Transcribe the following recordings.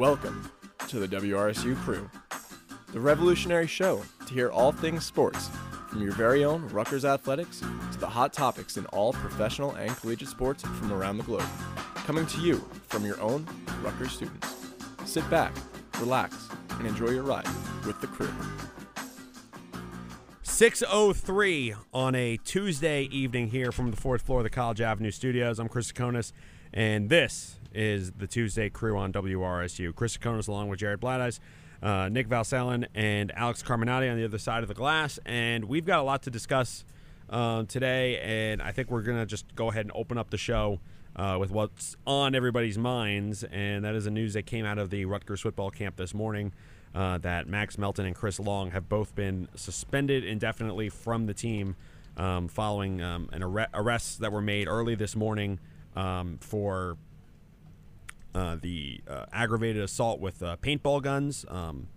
Welcome to the WRSU crew, the revolutionary show to hear all things sports, from your very own Rutgers athletics to the hot topics in all professional and collegiate sports from around the globe. Coming to you from your own Rutgers students. Sit back, relax, and enjoy your ride with the crew. 603 on a Tuesday evening here from the fourth floor of the College Avenue studios. I'm Chris Tsakonas, and this is the Tuesday crew on WRSU. Chris Tsakonas along with Jared Blatteis, uh, Nick Valsalen, and Alex Carmenaty on the other side of the glass. And we've got a lot to discuss uh, today, and I think we're going to just go ahead and open up the show uh, with what's on everybody's minds, and that is the news that came out of the Rutgers football camp this morning uh, that Max Melton and Chris Long have both been suspended indefinitely from the team um, following um, an arre- arrests that were made early this morning um, for uh, the uh, aggravated assault with uh, paintball guns. Um,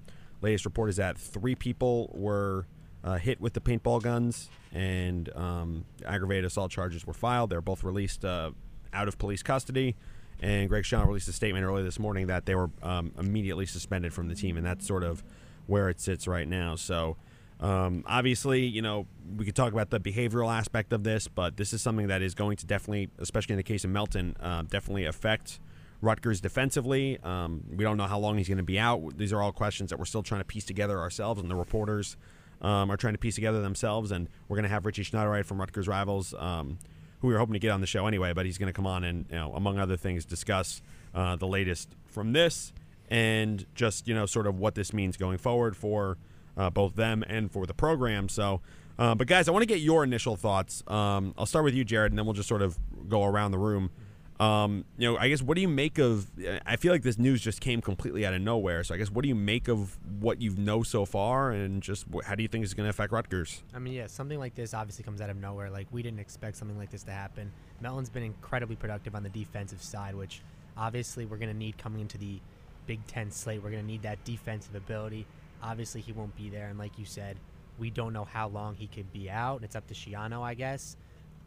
latest report is that three people were uh, hit with the paintball guns, and um, aggravated assault charges were filed. They're both released uh, out of police custody. And Greg Schiano released a statement earlier this morning that they were um, immediately suspended from the team, and that's sort of where it sits right now. So, um, obviously, you know, we could talk about the behavioral aspect of this, but this is something that is going to definitely, especially in the case of Melton, uh, definitely affect Rutgers defensively. Um, we don't know how long he's going to be out. These are all questions that we're still trying to piece together ourselves, and the reporters um, are trying to piece together themselves. And we're going to have Richie Schnyderite from Rutgers Rivals, um, who we were hoping to get on the show anyway, but he's going to come on and, you know, among other things, discuss uh, the latest from this and just you know sort of what this means going forward for uh, both them and for the program. So. Uh, but guys, I want to get your initial thoughts. Um, I'll start with you, Jared, and then we'll just sort of go around the room. Um, you know, I guess what do you make of? I feel like this news just came completely out of nowhere. So I guess what do you make of what you know so far, and just how do you think it's going to affect Rutgers? I mean, yeah, something like this obviously comes out of nowhere. Like we didn't expect something like this to happen. Melton's been incredibly productive on the defensive side, which obviously we're going to need coming into the Big Ten slate. We're going to need that defensive ability. Obviously, he won't be there, and like you said, we don't know how long he could be out. And it's up to Schiano, I guess,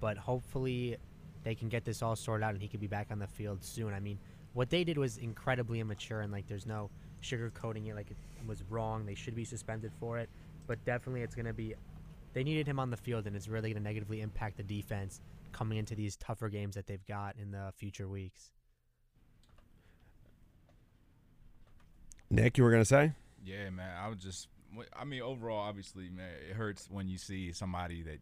but hopefully they can get this all sorted out and he could be back on the field soon. I mean, what they did was incredibly immature and like there's no sugarcoating it like it was wrong. They should be suspended for it, but definitely it's going to be they needed him on the field and it's really going to negatively impact the defense coming into these tougher games that they've got in the future weeks. Nick, you were going to say? Yeah, man. I was just. I mean, overall, obviously, man, it hurts when you see somebody that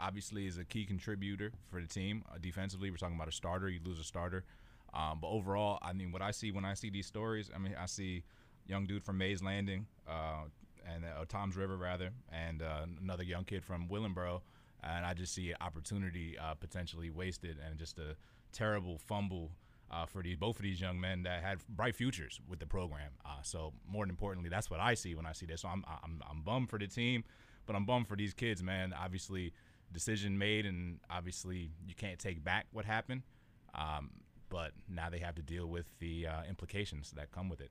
obviously is a key contributor for the team uh, defensively. We're talking about a starter. You lose a starter. Um, but overall, I mean, what I see when I see these stories, I mean, I see young dude from Mays Landing uh, and uh, Toms River rather, and uh, another young kid from Willingboro, and I just see opportunity uh, potentially wasted and just a terrible fumble. Uh, for these both of these young men that had bright futures with the program, so more importantly, that's what I see when I see this. So I'm I'm I'm bummed for the team, but I'm bummed for these kids, man. Obviously, decision made, and obviously you can't take back what happened. Um, but now they have to deal with the uh, implications that come with it.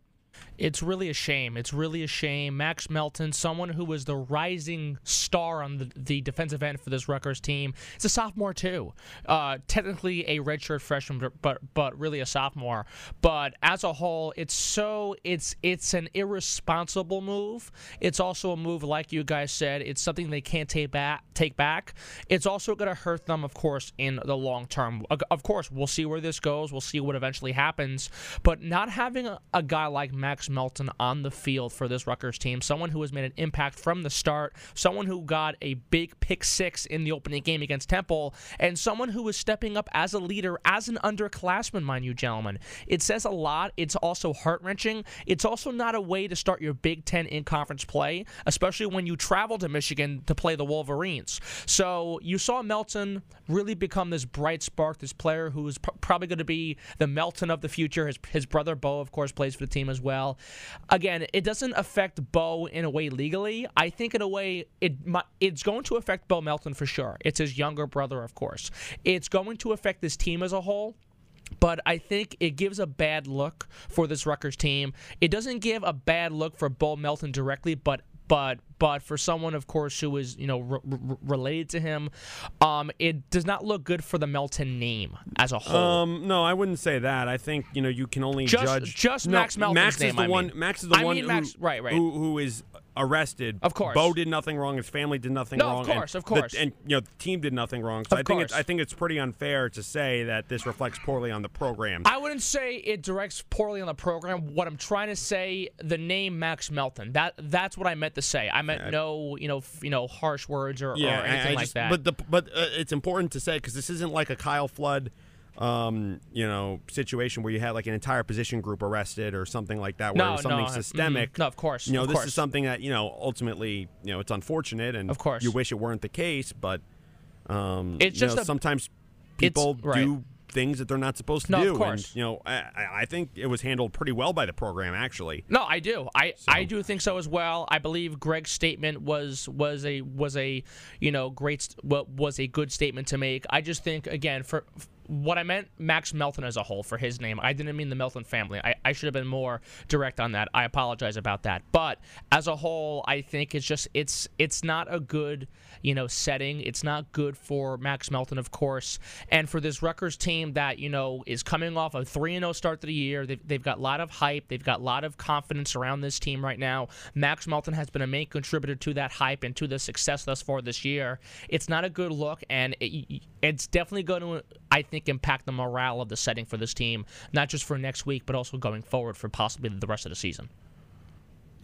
It's really a shame. It's really a shame. Max Melton, someone who was the rising star on the, the defensive end for this Rutgers team, is a sophomore too. Uh, technically a redshirt freshman, but but really a sophomore. But as a whole, it's so it's it's an irresponsible move. It's also a move, like you guys said, it's something they can't take back. Take back. It's also going to hurt them, of course, in the long term. Of course, we'll see where this goes. We'll see what eventually happens. But not having a, a guy like Max Melton on the field for this Rutgers team, someone who has made an impact from the start, someone who got a big pick six in the opening game against Temple, and someone who is stepping up as a leader, as an underclassman, mind you, gentlemen. It says a lot. It's also heart wrenching. It's also not a way to start your Big Ten in conference play, especially when you travel to Michigan to play the Wolverines. So you saw Melton really become this bright spark, this player who is pr- probably going to be the Melton of the future. His, his brother, Bo, of course, plays for the team as well well. Again, it doesn't affect Bo in a way legally. I think in a way it it's going to affect Bo Melton for sure. It's his younger brother, of course. It's going to affect this team as a whole. But I think it gives a bad look for this Rutgers team. It doesn't give a bad look for Bo Melton directly, but but but for someone, of course, who is you know re- re- related to him, um, it does not look good for the Melton name as a whole. Um, no, I wouldn't say that. I think you know you can only Just- judge just no, Max Melton's Max name, is the I one. mean. Max is the I one mean who, Max- right, right. Who, who is arrested. Of course. Bo did nothing wrong. His family did nothing No, of course, and of course. The, and you know the team did nothing wrong. So Of I think it's. I think it's pretty unfair to say that this reflects poorly on the program. I wouldn't say it directs poorly on the program. What I'm trying to say, the name Max Melton. That that's what I meant to say. I meant no, you know, f- you know, harsh words or, yeah, or I- anything I like just- that. But the but uh, it's important to say because this isn't like a Kyle Flood. Um, you know, situation where you had like an entire position group arrested or something like that, where No, it was something no, mhm. systemic. No, of course, You know, of this course. is something that you know ultimately, you know, it's unfortunate, and Of course. you wish it weren't the case, but um, It's you just know, a- sometimes people right. do things that they're not supposed to No, of do, course. and you know, I, I- think it was handled pretty well by the program, actually. No, I do. I, I do think so as well. I believe Greg's statement was was a was a you know great what was a good statement to make. I just think again for what I meant Max Melton as a whole for his name. I didn't mean the Melton family. I, I should have been more direct on that. I apologize about that. But as a whole, I think it's just it's it's not a good you know setting. It's not good for Max Melton, of course, and for this Rutgers team that you know is coming off a three and zero start to the year. They've, they've got a lot of hype. They've got a lot of confidence around this team right now. Max Melton has been a main contributor to that hype and to the success thus far this year. It's not a good look, and it, it's definitely going to, I think, impact the morale of the setting for this team, not just for next week, but also going forward for possibly the rest of the season.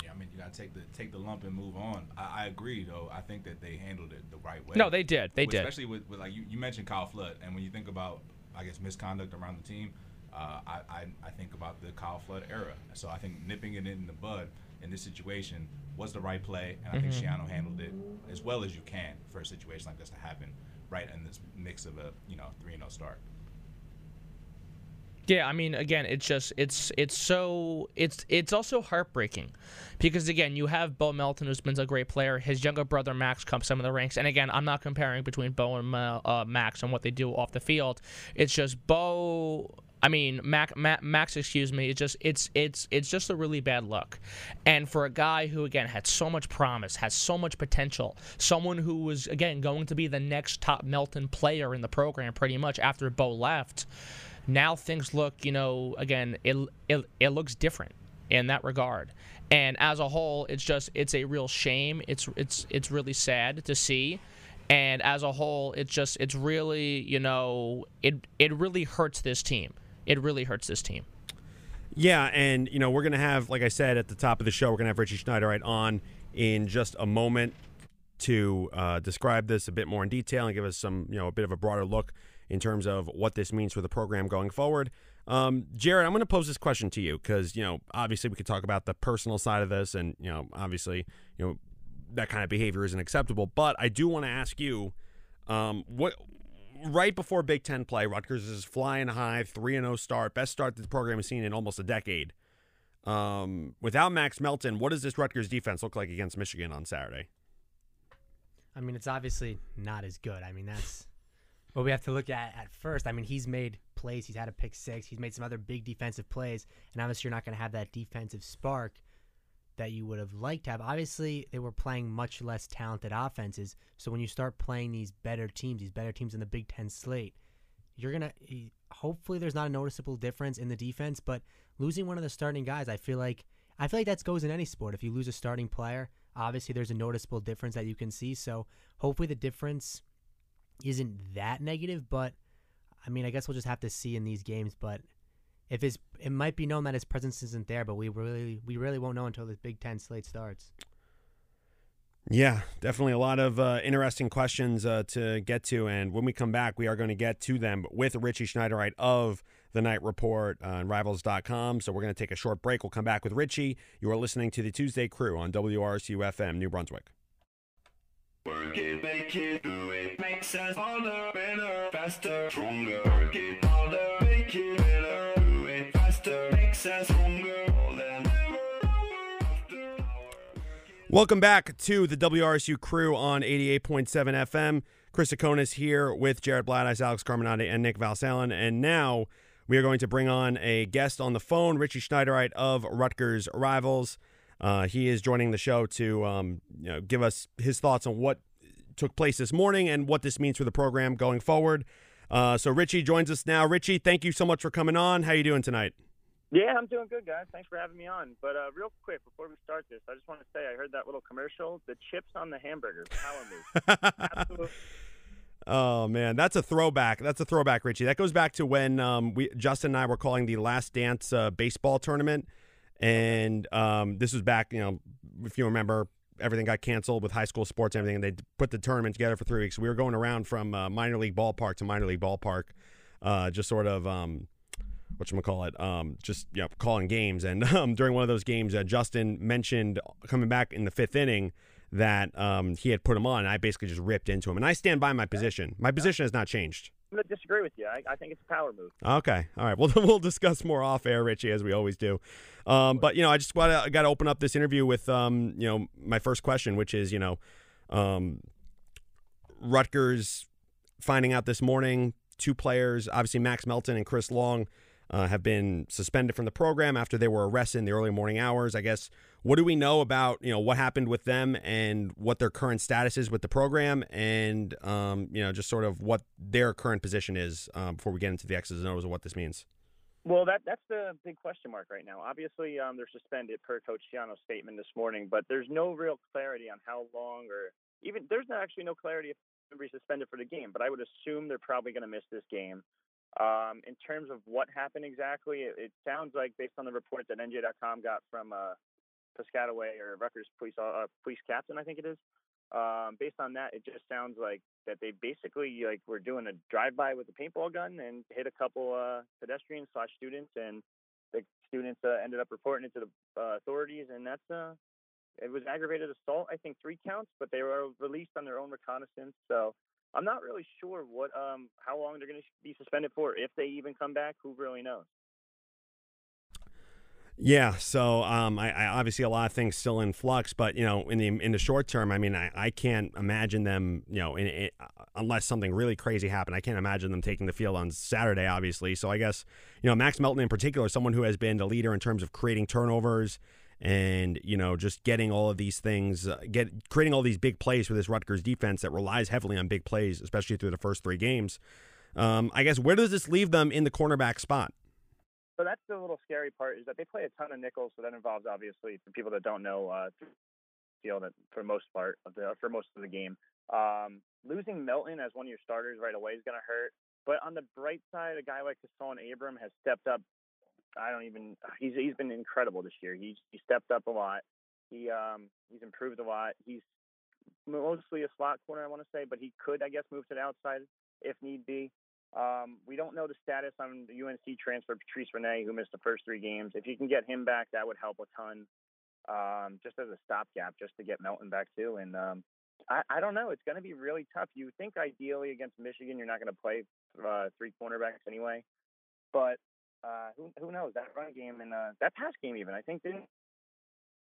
Yeah, I mean, you gotta take the take the lump and move on. I, I agree, though. I think that they handled it the right way. No, they did. They With- did. Especially with, with like you, you mentioned Kyle Flood, and when you think about, I guess, misconduct around the team, uh, I, I I think about the Kyle Flood era. So I think nipping it in the bud in this situation was the right play, and I think Mm-hmm. Schiano handled it as well as you can for a situation like this to happen, right in this mix of a you know three and zero start. Yeah, I mean, again, it's just it's it's so it's it's also heartbreaking because again, you have Bo Melton, who's been a great player. His younger brother Max comes some of the ranks, and again, I'm not comparing between Bo and uh, uh, Max and what they do off the field. It's just Bo. I mean, Mac, Ma Max, excuse me. It's just it's it's it's just a really bad look, and for a guy who again had so much promise, has so much potential, someone who was again going to be the next top Melton player in the program, pretty much after Bo left now things look, you know, again, it, it, it looks different in that regard. And as a whole, it's just it's a real shame. It's it's it's really sad to see. And as a whole, it's just it's really, you know, it it really hurts this team. It really hurts this team. Yeah, and you know we're gonna have, like I said at the top of the show, we're gonna have Richie Schnyderite on in just a moment to uh, describe this a bit more in detail and give us some, you know, a bit of a broader look in terms of what this means for the program going forward. Um, Jared, I'm going to pose this question to you because you know, obviously, we could talk about the personal side of this, and you know, obviously, you know, that kind of behavior isn't acceptable. But I do want to ask you, um, what right before Big Ten play, Rutgers is flying high, three and zero start, best start the program has seen in almost a decade. Um, without Max Melton, what does this Rutgers defense look like against Michigan on Saturday? I mean, it's obviously not as good. I mean, that's what we have to look at at first. I mean, he's made plays. He's had a pick six. He's made some other big defensive plays, and obviously, you're not going to have that defensive spark that you would have liked to have. Obviously, they were playing much less talented offenses. So when you start playing these better teams, these better teams in the Big Ten slate, you're gonna hopefully there's not a noticeable difference in the defense, but losing one of the starting guys, I feel like I feel like that goes in any sport. If you lose a starting player, obviously there's a noticeable difference that you can see. So hopefully the difference isn't that negative, but I mean I guess we'll just have to see in these games. But if his it might be known that his presence isn't there, but we really we really won't know until the Big Ten slate starts. Yeah, definitely a lot of uh, interesting questions uh, to get to. And when we come back, we are going to get to them with Richie Schnyderite of the Knight Report on Rivals.com. So we're going to take a short break. We'll come back with Richie. You are listening to the Tuesday Crew on WRSU FM, New Brunswick. Work it, make it, do it, makes us harder, better, faster, stronger. Work it harder, make it Welcome back to the WRSU crew on 88.7 FM. Chris Tsakonas here with Jared Blatteis, Alex Carmenaty, and Nick Valsalen. And now we are going to bring on a guest on the phone, Richie Schnyderite of Rutgers Rivals. Uh, he is joining the show to um, you know, give us his thoughts on what took place this morning and what this means for the program going forward. Uh, so Richie joins us now. Richie, thank you so much for coming on. How are you doing tonight? Yeah, I'm doing good, guys. Thanks for having me on. But uh, real quick, before we start this, I just want to say I heard that little commercial. The chips on the hamburger, power move. Oh man, that's a throwback. That's a throwback, Richie. That goes back to when um, we Justin and I were calling the Last Dance uh, baseball tournament, and um, this was back. You know, if you remember, everything got canceled with high school sports and everything, and they put the tournament together for three weeks. We were going around from uh, minor league ballpark to minor league ballpark, uh, just sort of um, what you call it, um, just you know, calling games. And um, during one of those games, uh, Justin mentioned coming back in the fifth inning that um, he had put him on. And I basically just ripped into him, and I stand by my position. My position has not changed. I'm going to disagree with you. I, I think it's a power move. Okay, all right. Well, we'll discuss more off air, Richie, as we always do. Um, but you know, I just got to open up this interview with um, you know my first question, which is you know, um, Rutgers finding out this morning two players, obviously Max Melton and Chris Long, uh, have been suspended from the program after they were arrested in the early morning hours. I guess what do we know about you know what happened with them and what their current status is with the program, and um, you know just sort of what their current position is um, before we get into the X's and O's of what this means. Well, that that's the big question mark right now. Obviously, um, they're suspended per Coach Schiano's statement this morning, but there's no real clarity on how long or even there's not actually no clarity if they're suspended for the game. But I would assume they're probably going to miss this game. Um, in terms of what happened exactly, it, it, sounds like based on the report that NJ.com got from uh, Piscataway or Rutgers police uh, police captain, I think it is. Um, based on that, it just sounds like that they basically like were doing a drive-by with a paintball gun and hit a couple uh, pedestrians slash students, and the students uh, ended up reporting it to the uh, authorities, and that's uh, it was aggravated assault. I think three counts, but they were released on their own recognizance. So I'm not really sure what um how long they're going to be suspended for, if they even come back. Who really knows? Yeah, so um, I, I, obviously a lot of things still in flux, but you know, in the in the short term, I mean, I, I can't imagine them, you know, in, in, unless something really crazy happened, I can't imagine them taking the field on Saturday, obviously. So I guess you know, Max Melton in particular, someone who has been the leader in terms of creating turnovers and you know just getting all of these things, uh, get creating all these big plays for this Rutgers defense that relies heavily on big plays, especially through the first three games. Um, I guess where does this leave them in the cornerback spot? So that's the little scary part is that they play a ton of nickels. So that involves obviously for people that don't know, uh, field for most part of the for most of the game. Um, losing Melton as one of your starters right away is going to hurt. But on the bright side, a guy like Kessawn Abraham has stepped up. I don't even. He's he's been incredible this year. He's he stepped up a lot. He um he's improved a lot. He's mostly a slot corner, I want to say, but he could, I guess, move to the outside if need be. Um, we don't know the status on the UNC transfer Patrice Rene, who missed the first three games. If you can get him back, that would help a ton, um, just as a stopgap, just to get Melton back too. And um, I, I, don't know. It's going to be really tough. You think ideally against Michigan, you're not going to play uh, three cornerbacks anyway, but uh, who, who knows? That run game and uh, that pass game, even I think didn't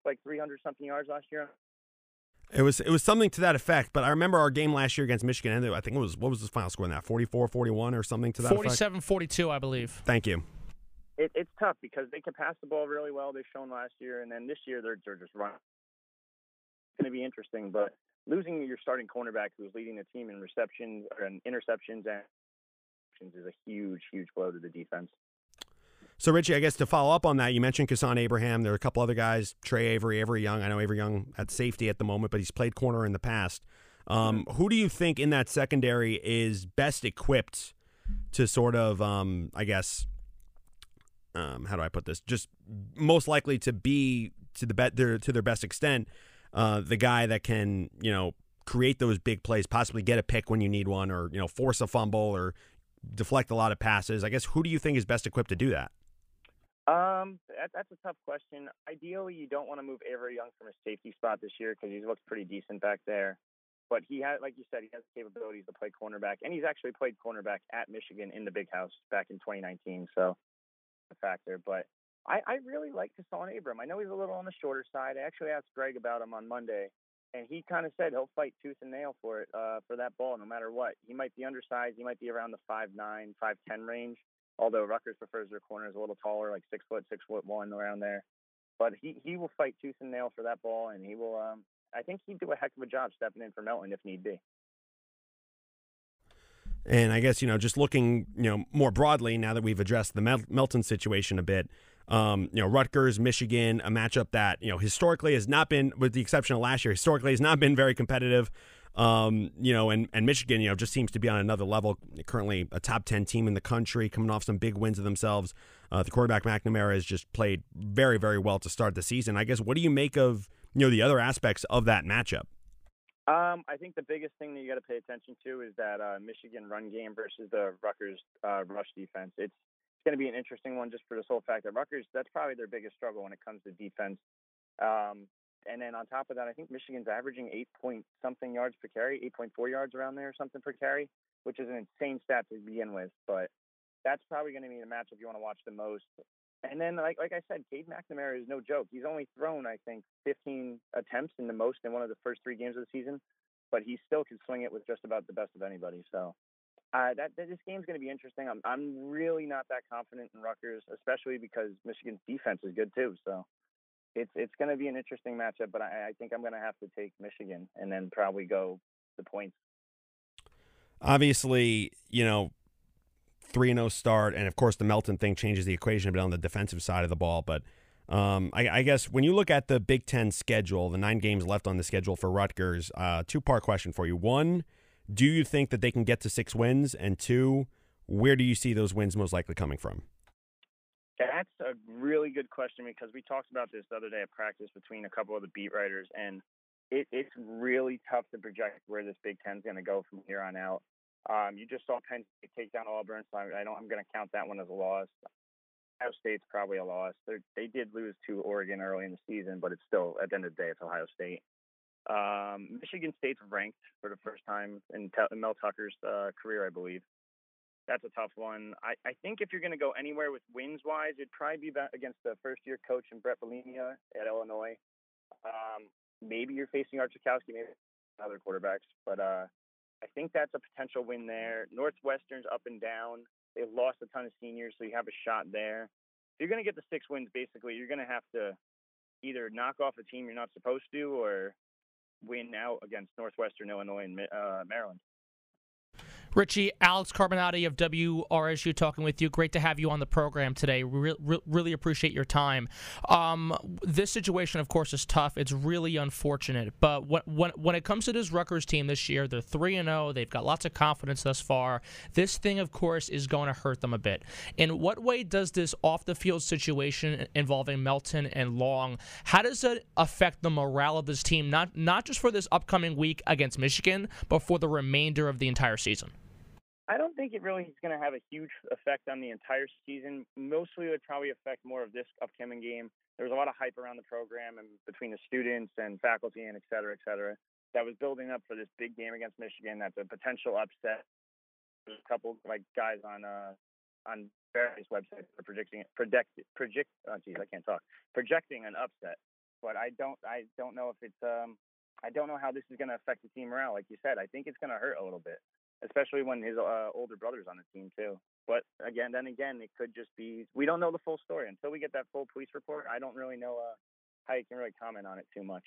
like 300 something yards last year it was it was something to that effect, but I remember our game last year against Michigan ended. I think it was what was the final score in that 44-41 or something to that 47 42, I believe. Thank you. It, it's tough because they can pass the ball really well. They've shown last year, and then this year they're they're just running. It's going to be interesting, but losing your starting cornerback who's leading the team in receptions and interceptions and is a huge, huge blow to the defense. So, Richie, I guess to follow up on that, you mentioned Kessawn Abraham. There are a couple other guys, Trey Avery, Avery Young. I know Avery Young at safety at the moment, but he's played corner in the past. Um, who do you think in that secondary is best equipped to sort of, um, I guess, um, how do I put this? Just most likely to be to the bet their, to their best extent, uh, the guy that can you know create those big plays, possibly get a pick when you need one, or you know force a fumble or deflect a lot of passes. I guess who do you think is best equipped to do that? Um, that, that's a tough question. Ideally, you don't want to move Avery Young from his safety spot this year because he looks pretty decent back there. But he had, like you said, he has the capabilities to play cornerback, and he's actually played cornerback at Michigan in the Big House back in 2019. So, a factor. But I, I really like Kessawn Abraham. I know he's a little on the shorter side. I actually asked Greg about him on Monday, and he kind of said he'll fight tooth and nail for it, uh, for that ball, no matter what. He might be undersized. He might be around the five nine, five ten range although Rutgers prefers their corners a little taller, like six foot, six foot one around there. but he he will fight tooth and nail for that ball, and he will. Um, I think he'd do a heck of a job stepping in for Melton if need be. And I guess you know, just looking you know more broadly now that we've addressed the Mel- Melton situation a bit. Um, you know, Rutgers, Michigan, a matchup that you know historically has not been, with the exception of last year, historically has not been very competitive. Um, you know, and, and Michigan, you know, just seems to be on another level. Currently, a top ten team in the country, coming off some big wins of themselves. Uh, the quarterback McNamara has just played very, very well to start the season. I guess, what do you make of you know the other aspects of that matchup? Um, I think the biggest thing that you got to pay attention to is that uh, Michigan run game versus the Rutgers uh, rush defense. It's it's going to be an interesting one just for the sole fact that Rutgers that's probably their biggest struggle when it comes to defense. Um, and then on top of that, I think Michigan's averaging eight point something yards per carry, eight point four yards around there or something per carry, which is an insane stat to begin with. But that's probably going to be the matchup you want to watch the most. And then, like like I said, Cade McNamara is no joke. He's only thrown, I think, 15 attempts in the most in one of the first three games of the season, but he still can swing it with just about the best of anybody. So uh, that, that this game's going to be interesting. I'm I'm really not that confident in Rutgers, especially because Michigan's defense is good too. So it's it's going to be an interesting matchup. But I, I think I'm going to have to take Michigan and then probably go the points. Obviously, you know, 3 and 0 start. And of course, the Melton thing changes the equation a bit on the defensive side of the ball. But um, I, I, guess when you look at the Big Ten schedule, the nine games left on the schedule for Rutgers, uh, two part question for you. One, do you think that they can get to six wins? And two, where do you see those wins most likely coming from? That's a really good question because we talked about this the other day at practice between a couple of the beat writers, and it, it's really tough to project where this Big Ten is going to go from here on out. Um, you just saw Penn State take down Auburn, so I don't. I'm going to count that one as a loss. Ohio State's probably a loss. They're, they did lose to Oregon early in the season, but it's still at the end of the day, it's Ohio State. Um, Michigan State's ranked for the first time in, in Mel Tucker's uh, career, I believe. That's a tough one. I, I think if you're going to go anywhere with wins wise, it'd probably be against the first year coach and Brett Bielema at Illinois. Um, maybe you're facing Art Sitkowski, maybe other quarterbacks, but uh, I think that's a potential win there. Northwestern's up and down. They've lost a ton of seniors, so you have a shot there. If you're going to get the six wins, basically, you're going to have to either knock off a team you're not supposed to or win out against Northwestern Illinois and uh, Maryland. Richie, Alex Carmenaty of WRSU talking with you. Great to have you on the program today. Re- re- really appreciate your time. Um, this situation, of course, is tough. It's really unfortunate. But when, when, when it comes to this Rutgers team this year, they're 3 and 0. They've got lots of confidence thus far. This thing, of course, is going to hurt them a bit. In what way does this off the field situation involving Melton and Long, how does it affect the morale of this team, not, not just for this upcoming week against Michigan, but for the remainder of the entire season? I don't think it really is going to have a huge effect on the entire season. Mostly, it would probably affect more of this upcoming game. There was a lot of hype around the program and between the students and faculty and et cetera, et cetera, that was building up for this big game against Michigan. That's a potential upset. There's a couple like guys on uh, on various websites are predicting predict project. Oh, geez, I can't talk. Projecting an upset, but I don't I don't know if it's um I don't know how this is going to affect the team morale. Like you said, I think it's going to hurt a little bit especially when his uh, older brother's on the team too. But again, then again, it could just be we don't know the full story until we get that full police report. I don't really know uh, how you can really comment on it too much.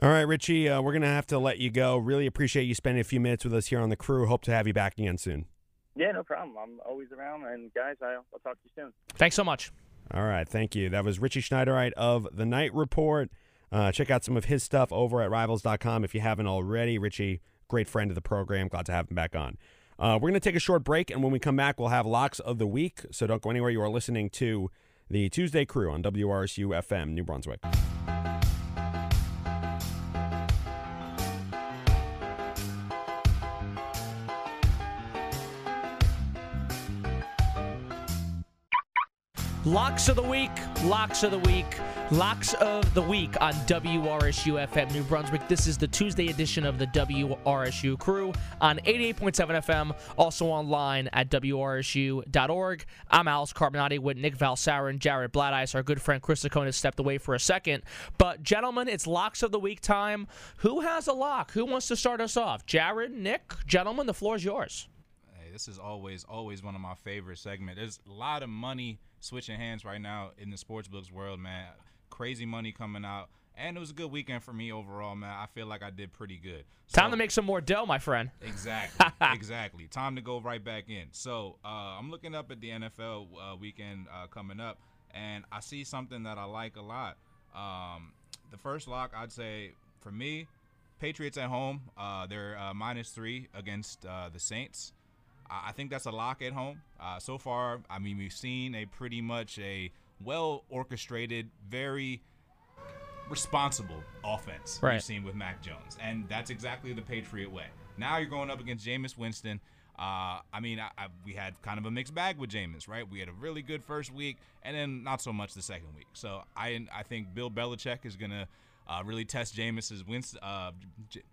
All right, Richie, uh, we're gonna have to let you go. Really appreciate you spending a few minutes with us here on the crew. Hope to have you back again soon. Yeah, no problem. I'm always around, and guys, I'll, I'll talk to you soon. Thanks so much. All right, thank you. That was Richie Schnyderite of the Knight Report. Uh, check out some of his stuff over at Rivals.com if you haven't already. Richie great friend of the program. Glad to have him back on. Uh, we're going to take a short break, and when we come back, we'll have locks of the week. So don't go anywhere. You are listening to the Tuesday Crew on WRSU FM, New Brunswick. Locks of the week, locks of the week, locks of the week on WRSU FM New Brunswick. This is the Tuesday edition of the WRSU crew on 88.7 FM, also online at WRSU.org. I'm Alex Carmenaty with Nick Valsalen and Jared Blatteis. Our good friend Chris has stepped away for a second. But, gentlemen, it's locks of the week time. Who has a lock? Who wants to start us off? Jared, Nick, gentlemen, the floor is yours. This is always always one of my favorite segments. There's a lot of money switching hands right now in the sports books world, man. Crazy money coming out. And it was a good weekend for me overall, man. I feel like I did pretty good. Time to make some more dough, my friend. Exactly. exactly. Time to go right back in. So uh, I'm looking up at the NFL uh, weekend uh, coming up, and I see something that I like a lot. Um, the first lock, I'd say, for me, Patriots at home. Uh, they're uh, minus three against uh, the Saints. I I think that's a lock at home. Uh, so far, I mean, we've seen a pretty much a well orchestrated, very responsible offense Right. we've seen with Mac Jones, and that's exactly the Patriot way. Now you're going up against Jameis Winston. Uh, I mean, I, I, we had kind of a mixed bag with Jameis, right? We had a really good first week, and then not so much the second week. So I, I think Bill Belichick is gonna uh, really test Jameis's Winston, uh,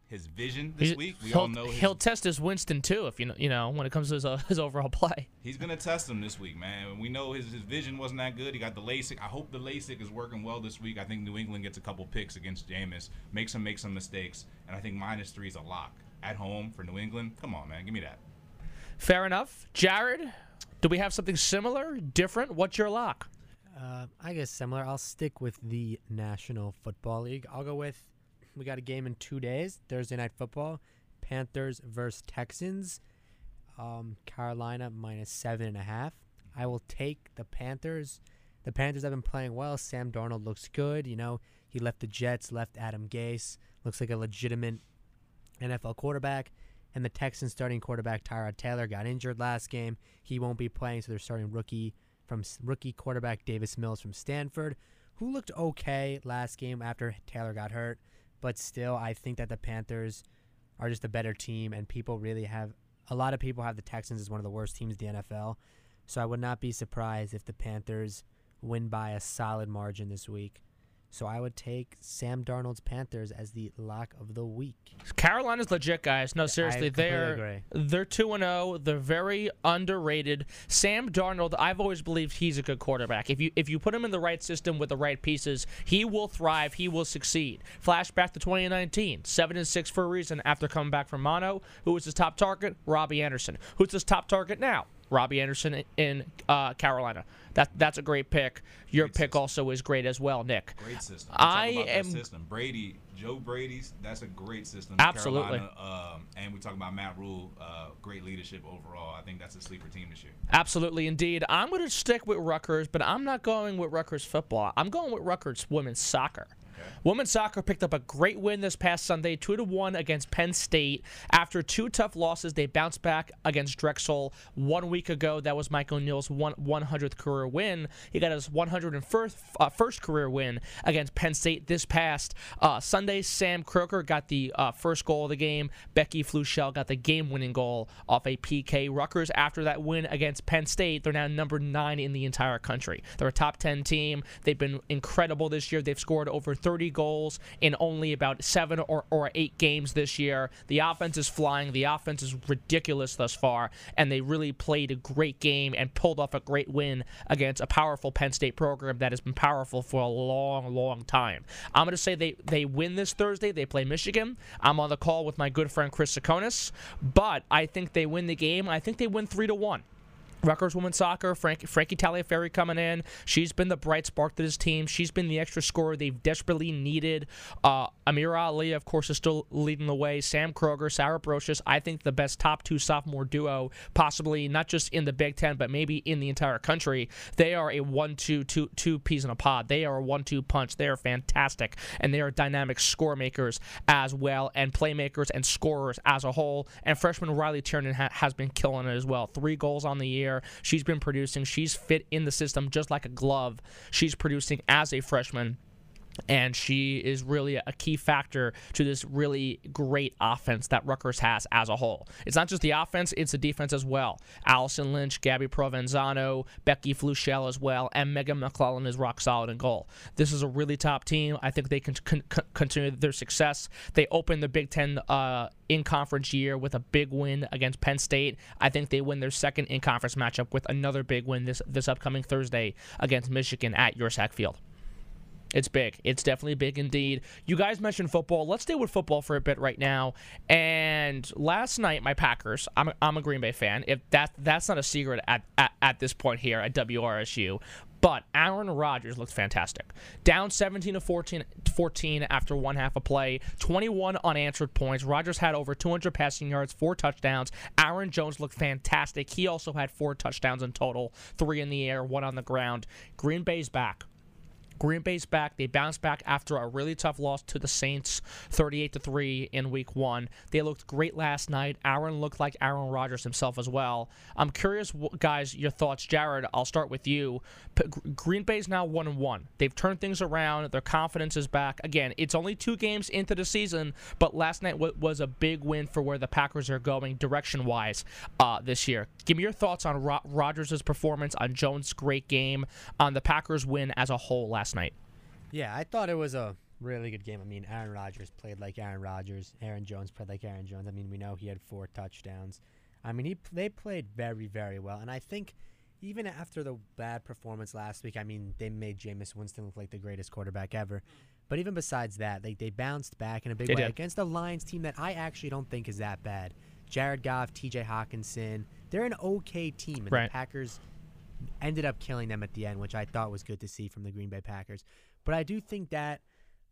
his vision this He's- week. We he'll, all know his he'll test his Winston too, if you know, you know, when it comes to his, uh, his overall play. He's gonna test him this week, man. We know his, his vision wasn't that good. He got the LASIK. I hope the LASIK is working well this week. I think New England gets a couple picks against Jameis, makes him make some mistakes, and I think minus three is a lock at home for New England. Come on, man, give me that. Fair enough. Jared, do we have something similar, different? What's your lock? Uh, I guess similar. I'll stick with the National Football League. I'll go with we got a game in two days. Thursday night football, Panthers versus Texans. Um, Carolina minus seven and a half. I will take the Panthers. The Panthers have been playing well. Sam Darnold looks good. You know, he left the Jets, left Adam Gase. Looks like a legitimate NFL quarterback. And the Texans starting quarterback Tyrod Taylor got injured last game. He won't be playing, so they're starting rookie from rookie quarterback Davis Mills from Stanford, who looked okay last game after Taylor got hurt. But still, I think that the Panthers are just a better team, and people really have a lot of people have the Texans as one of the worst teams in the NFL. So I would not be surprised if the Panthers win by a solid margin this week. So I would take Sam Darnold's Panthers as the lock of the week. Carolina's legit, guys. No, seriously, they're agree. they're two and zero. They're very underrated. Sam Darnold, I've always believed he's a good quarterback. If you if you put him in the right system with the right pieces, he will thrive. He will succeed. Flashback to 2019, seven and six for a reason. After coming back from mono, who was his top target? Robbie Anderson. Who's his top target now? Robbie Anderson in uh, Carolina. That that's a great pick. Your Great pick system. also is great as well, Nick. Great system. I we talk about that am- system. Brady, Joe Brady's. That's a great system. Absolutely. Carolina, um, and we talk about Matt Rhule. Uh, great leadership overall. I think that's a sleeper team this year. Absolutely, indeed. I'm going to stick with Rutgers, but I'm not going with Rutgers football. I'm going with Rutgers women's soccer. Women's soccer picked up a great win this past Sunday, two to one against Penn State. After two tough losses, they bounced back against Drexel one week ago. That was Mike O'Neill's one 100th career win. He got his 101st uh, first career win against Penn State this past uh, Sunday. Sam Kroeger got the uh, first goal of the game. Becky Flushell got the game-winning goal off a PK. Rutgers, after that win against Penn State, they're now number nine in the entire country. They're a top 10 team. They've been incredible this year. They've scored over 30 goals in only about seven or, or eight games this year. The offense is flying. The offense is ridiculous thus far, and they really played a great game and pulled off a great win against a powerful Penn State program that has been powerful for a long, long time. I'm going to say they, they win this Thursday. They play Michigan. I'm on the call with my good friend Chris Tsakonas, but I think they win the game. I think they win 3 to 1. Rutgers women's soccer, Frank, Frankie Tagliaferri coming in. She's been the bright spark to this team. She's been the extra scorer they've desperately needed. Uh, Amira Ali, of course, is still leading the way. Sam Kroeger, Sarah Brocious, I think the best top two sophomore duo, possibly not just in the Big Ten, but maybe in the entire country. They are a one-two, two, two peas in a pod. They are a one-two punch. They are fantastic, and they are dynamic score makers as well, and playmakers and scorers as a whole. And freshman Riley Tiernan ha- has been killing it as well. Three goals on the year. She's been producing. She's fit in the system just like a glove. She's producing as a freshman and she is really a key factor to this really great offense that Rutgers has as a whole. It's not just the offense, it's the defense as well. Allison Lynch, Gabby Provenzano, Becky Flushell as well, and Megan McClelland is rock solid in goal. This is a really top team. I think they can con- con- continue their success. They opened the Big Ten uh, in conference year with a big win against Penn State. I think they win their second in conference matchup with another big win this this upcoming Thursday against Michigan at Yurcak Field. It's big. It's definitely big indeed. You guys mentioned football. Let's stay with football for a bit right now. And last night, my Packers. I'm a, I'm a Green Bay fan. If that that's not a secret at, at at this point here at WRSU. But Aaron Rodgers looked fantastic. Down 17 to 14, 14 after one half of play, 21 unanswered points. Rodgers had over 200 passing yards, four touchdowns. Aaron Jones looked fantastic. He also had four touchdowns in total, three in the air, one on the ground. Green Bay's back. Green Bay's back. They bounced back after a really tough loss to the Saints, 38 to 3 in week 1. They looked great last night. Aaron looked like Aaron Rodgers himself as well. I'm curious guys your thoughts. Jared, I'll start with you. Green Bay's now 1 and 1. They've turned things around. Their confidence is back. Again, it's only 2 games into the season, but last night was a big win for where the Packers are going direction-wise uh, this year. Give me your thoughts on Ro- Rodgers' performance, on Jones' great game, on the Packers win as a whole last night. Yeah, I thought it was a really good game. I mean, Aaron Rodgers played like Aaron Rodgers. Aaron Jones played like Aaron Jones. I mean, we know he had four touchdowns. I mean, he they played very, very well. And I think even after the bad performance last week, I mean, they made Jameis Winston look like the greatest quarterback ever. But even besides that, they, they bounced back in a big They way did. against a Lions team that I actually don't think is that bad. Jared Goff, TJ Hockenson, they're an okay team. And Right. the Packers ended up killing them at the end, which I thought was good to see from the Green Bay Packers. But I do think that,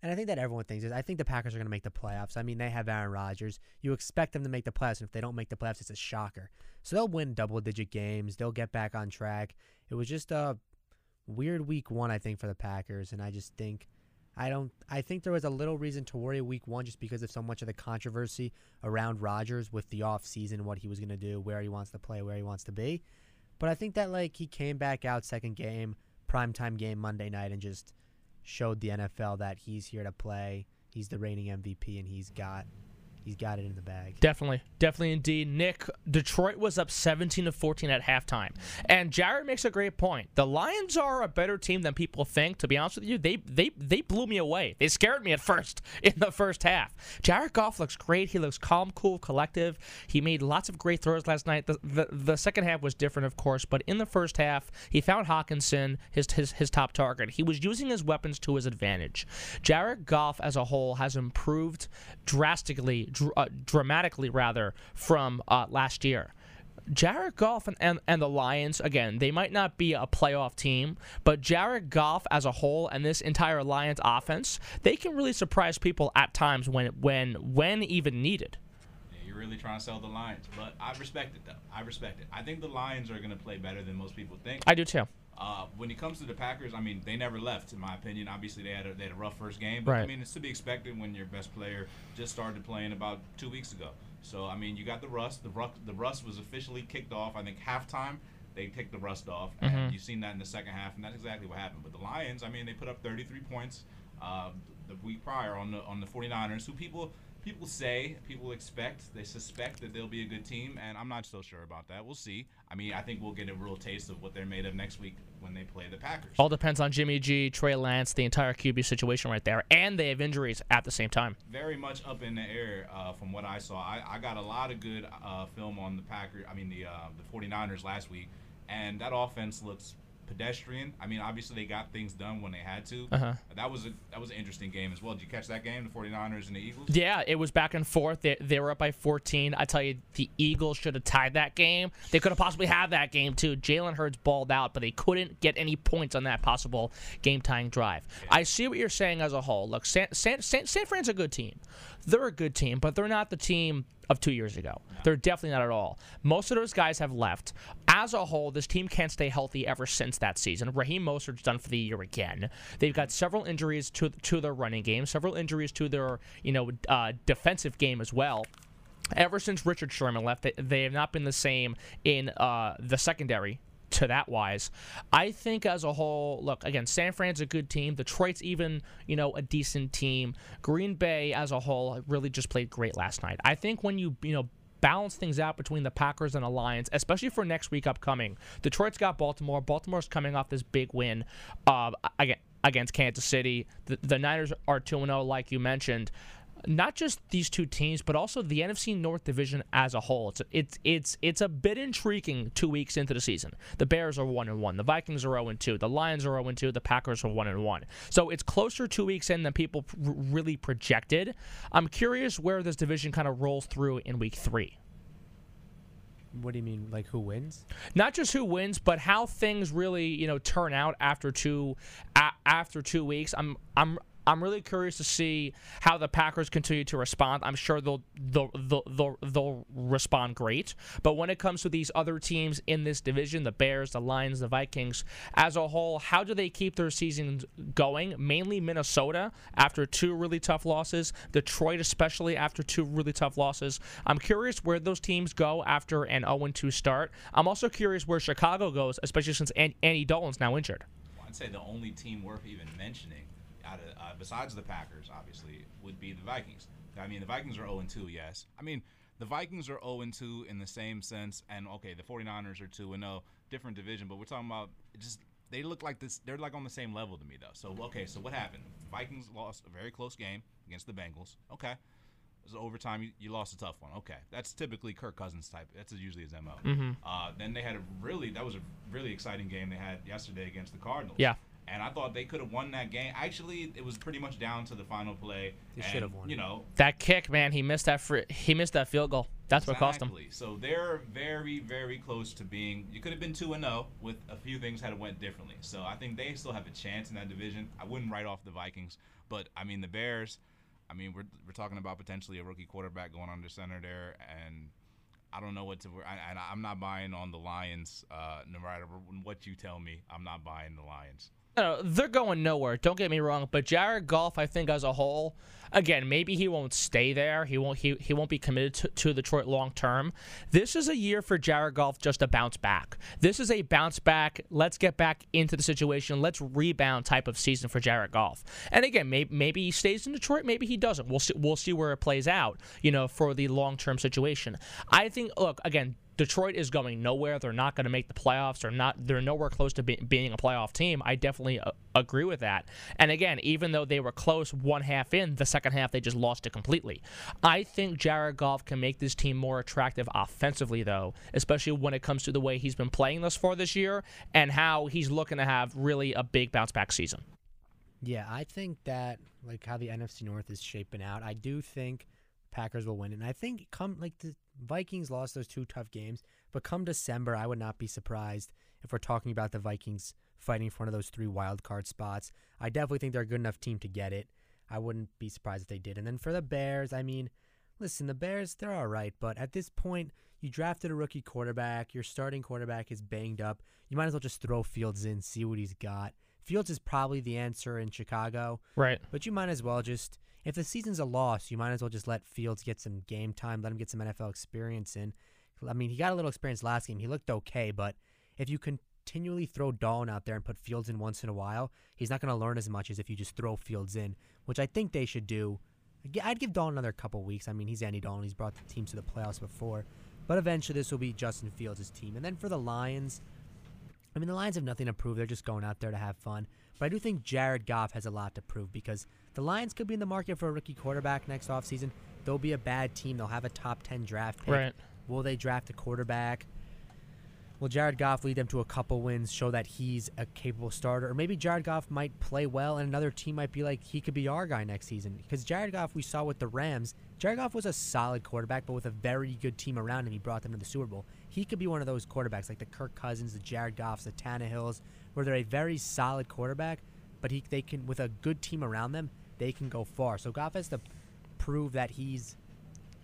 and I think that everyone thinks this, I think the Packers are going to make the playoffs. I mean, they have Aaron Rodgers. You expect them to make the playoffs, and if they don't make the playoffs, it's a shocker. So they'll win double digit games. They'll get back on track. It was just a weird week one, I think, for the Packers, and I just think. I don't. I think there was a little reason to worry week one just because of so much of the controversy around Rodgers with the off season, what he was going to do, where he wants to play, where he wants to be. But I think that like he came back out second game, primetime game Monday night, and just showed the NFL that he's here to play. He's the reigning MVP, and he's got he's got it in the bag. Definitely, definitely indeed. Nick, Detroit was up 17 to 14 at halftime, and Jared makes a great point. The Lions are a better team than people think. To be honest with you, they they they blew me away. They scared me at first in the first half. Jared Goff looks great. He looks calm, cool, collective. He made lots of great throws last night. The the, the second half was different, of course, but in the first half, he found Hockenson his his his top target. He was using his weapons to his advantage. Jared Goff as a whole has improved drastically, dr- uh, dramatically rather, from uh, last year. Jared Goff and, and, and the Lions, again, they might not be a playoff team, but Jared Goff as a whole and this entire Lions offense, they can really surprise people at times when when when even needed. Yeah, you're really trying to sell the Lions, but I respect it though. I respect it. I think the Lions are going to play better than most people think. I do too. Uh, when it comes to the Packers, I mean, they never left, in my opinion. Obviously, they had a, they had a rough first game, but I mean, it's to be expected when your best player just started playing about two weeks ago. So, I mean, you got the rust. The rust, the rust was officially kicked off. I think halftime they kicked the rust off, and you've seen that in the second half, and that's exactly what happened. But the Lions, I mean, they put up 33 points uh, the week prior on the on the 49ers, who people people say, people expect, they suspect that they'll be a good team, and I'm not so sure about that. We'll see. I mean, I think we'll get a real taste of what they're made of next week when they play the Packers. All depends on Jimmy G, Trey Lance, the entire QB situation right there, and they have injuries at the same time. Very much up in the air uh, from what I saw. I, I got a lot of good uh, film on the Packers. I mean, the uh, the 49ers last week, and that offense looks pedestrian. I mean, obviously they got things done when they had to. Uh-huh. That was a that was an interesting game as well. Did you catch that game, the 49ers and the Eagles? Yeah, it was back and forth. They, they were up by 14. I tell you, the Eagles should have tied that game. They could have possibly had that game too. Jalen Hurts balled out, but they couldn't get any points on that possible game tying drive. I see what you're saying as a whole. Look, San, San, San, San Fran's a good team. They're a good team, but they're not the team of two years ago. They're definitely not at all. Most of those guys have left. As a whole, this team can't stay healthy ever since that season. Raheem Mostert's done for the year again. They've got several injuries to to their running game, several injuries to their you know uh, defensive game as well. Ever since Richard Sherman left, they, they have not been the same in uh, the secondary to that wise. I think as a whole, look, again, San Fran's a good team. Detroit's even, you know, a decent team. Green Bay as a whole really just played great last night. I think when you, you know, balance things out between the Packers and the Lions, especially for next week upcoming. Detroit's got Baltimore. Baltimore's coming off this big win uh, again, against Kansas City. The, the Niners are 2 0, like you mentioned. Not just these two teams, but also the NFC North division as a whole. It's it's it's it's a bit intriguing two weeks into the season. The Bears are one and one, the Vikings are zero and two, the Lions are zero and two, the Packers are one and one. So it's closer two weeks in than people r- really projected. I'm curious where this division kind of rolls through in week three. What do you mean, like who wins? not just who wins, but how things really you know turn out after two a- after two weeks. I'm I'm. I'm really curious to see how the Packers continue to respond. I'm sure they'll they'll, they'll they'll they'll respond great. But when it comes to these other teams in this division, the Bears, the Lions, the Vikings, as a whole, how do they keep their seasons going? Mainly Minnesota after two really tough losses, Detroit especially after two really tough losses. I'm curious where those teams go after an 0-2 start. I'm also curious where Chicago goes, especially since Andy Dalton's now injured. I'd say the only team worth even mentioning, out of, uh, besides the Packers, obviously, would be the Vikings. I mean, the Vikings are 0 2, yes. I mean, the Vikings are 0 2 in the same sense, and okay, the 49ers are 2 0, different division, but we're talking about just they look like this. They're like on the same level to me, though. So okay, so what happened? Vikings lost a very close game against the Bengals. Okay. It was overtime. You, you lost a tough one. Okay, that's typically Kirk Cousins type. That's usually his mo. Uh, then they had a really that was a really exciting game they had yesterday against the Cardinals. Yeah. And I thought they could have won that game. Actually, it was pretty much down to the final play. They should have won. You know, That kick, man, he missed that fr- he missed that field goal. That's what cost him. So they're very, very close to being. You could have been two and zero with a few things had went differently. So I think they still have a chance in that division. I wouldn't write off the Vikings, but I mean the Bears. I mean we're we're talking about potentially a rookie quarterback going under center there, and I don't know what to. I, and I'm not buying on the Lions. Uh, no matter what you tell me, I'm not buying the Lions. No, they're going nowhere. Don't get me wrong, but Jared Goff, I think as a whole, again, maybe he won't stay there. He won't. He, he won't be committed to, to Detroit long term. This is a year for Jared Goff just to bounce back. This is a bounce back. Let's get back into the situation. Let's rebound type of season for Jared Goff. And again, maybe maybe he stays in Detroit. Maybe he doesn't. We'll see. We'll see where it plays out. You know, for the long term situation. I think. Look again. Detroit is going nowhere. They're not going to make the playoffs. They're not. They're nowhere close to be, being a playoff team. I definitely uh, agree with that. And again, even though they were close one half in, the second half they just lost it completely. I think Jared Goff can make this team more attractive offensively, though, especially when it comes to the way he's been playing thus far this year and how he's looking to have really a big bounce back season. Yeah, I think that like how the NFC North is shaping out, I do think Packers will win. And I think come like the Vikings lost those two tough games, but come December, I would not be surprised if we're talking about the Vikings fighting for one of those three wild card spots. I definitely think they're a good enough team to get it. I wouldn't be surprised if they did. And then for the Bears, I mean, listen, the Bears, they're all right, but at this point, you drafted a rookie quarterback, your starting quarterback is banged up. You might as well just throw Fields in, see what he's got. Fields is probably the answer in Chicago. Right. But you might as well just, if the season's a loss, you might as well just let Fields get some game time, let him get some NFL experience in. I mean, he got a little experience last game. He looked okay, but if you continually throw Dalton out there and put Fields in once in a while, he's not going to learn as much as if you just throw Fields in, which I think they should do. I'd give Dalton another couple weeks. I mean, he's Andy Dalton. He's brought the team to the playoffs before. But eventually, this will be Justin Fields' team. And then for the Lions, I mean, the Lions have nothing to prove. They're just going out there to have fun. But I do think Jared Goff has a lot to prove because the Lions could be in the market for a rookie quarterback next offseason. They'll be a bad team. They'll have a top 10 draft pick. Right. Will they draft a quarterback? Will Jared Goff lead them to a couple wins, show that he's a capable starter? Or maybe Jared Goff might play well and another team might be like, he could be our guy next season. Because Jared Goff, we saw with the Rams, Jared Goff was a solid quarterback, but with a very good team around him, he brought them to the Super Bowl. He could be one of those quarterbacks like the Kirk Cousins, the Jared Goffs, the Tannehills, where they're a very solid quarterback, but he they can with a good team around them, they can go far. So Goff has to prove that he's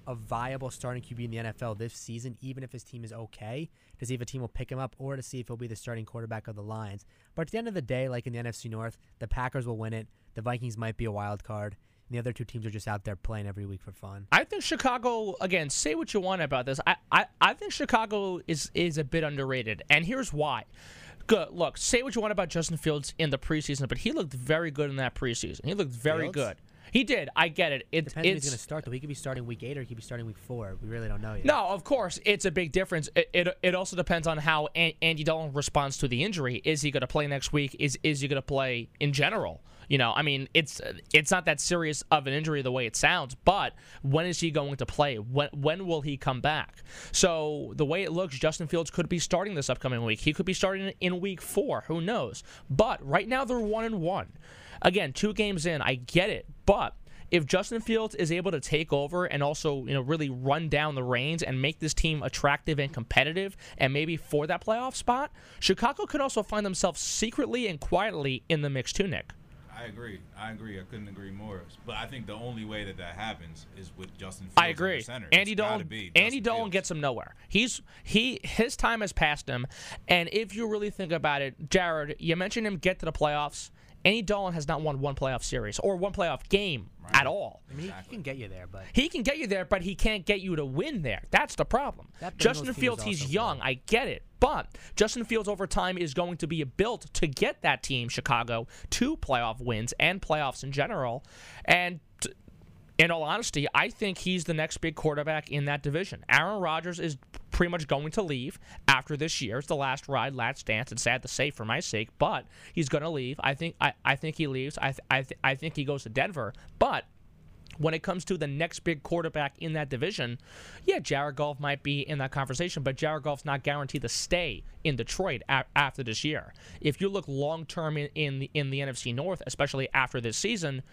a viable starting QB in the NFL this season, even if his team is okay, to see if a team will pick him up or to see if he'll be the starting quarterback of the Lions. But at the end of the day, like in the NFC North, the Packers will win it. The Vikings might be a wild card. And the other two teams are just out there playing every week for fun. I think Chicago again. Say what you want about this. I, I, I think Chicago is is a bit underrated, and here's why. Good. Look, say what you want about Justin Fields in the preseason, but he looked very good in that preseason. He looked very Fields? good. He did. I get it. it Depends it's he's going to start, though. He could be starting week eight or he could be starting week four. We really don't know yet. no, of course, it's a big difference. It, it, it also depends on how Andy Dalton responds to the injury. Is he going to play next week? Is is he going to play in general? You know, I mean, it's it's not that serious of an injury the way it sounds, but when is he going to play? When when will he come back? So the way it looks, Justin Fields could be starting this upcoming week. He could be starting in week four. Who knows? But right now they're one and one. Again, two games in, I get it, but if Justin Fields is able to take over and also, you know, really run down the reins and make this team attractive and competitive and maybe for that playoff spot, Chicago could also find themselves secretly and quietly in the mix too, Nick. I agree. I agree. I couldn't agree more. But I think the only way that that happens is with Justin Fields I agree. center. Andy Dalton. Andy Dalton Fields. gets him nowhere. He's he his time has passed him, and if you really think about it, Jared, you mentioned him get to the playoffs. Andy Dalton has not won one playoff series or one playoff game at all. I mean, he can get you there, but He can get you there, but he can't get you to win there. That's the problem. That Justin Fields, he's young. I get it. But Justin Fields over time is going to be built to get that team, Chicago, to playoff wins and playoffs in general. And in all honesty, I think he's the next big quarterback in that division. Aaron Rodgers is pretty much going to leave after this year. It's the last ride, last dance. It's sad to say for my sake, but he's going to leave. I think I, I think he leaves. I th- I, th- I think he goes to Denver. But when it comes to the next big quarterback in that division, yeah, Jared Goff might be in that conversation, but Jared Goff's not guaranteed to stay in Detroit a- after this year. If you look long term in, in the in the NFC North, especially after this season,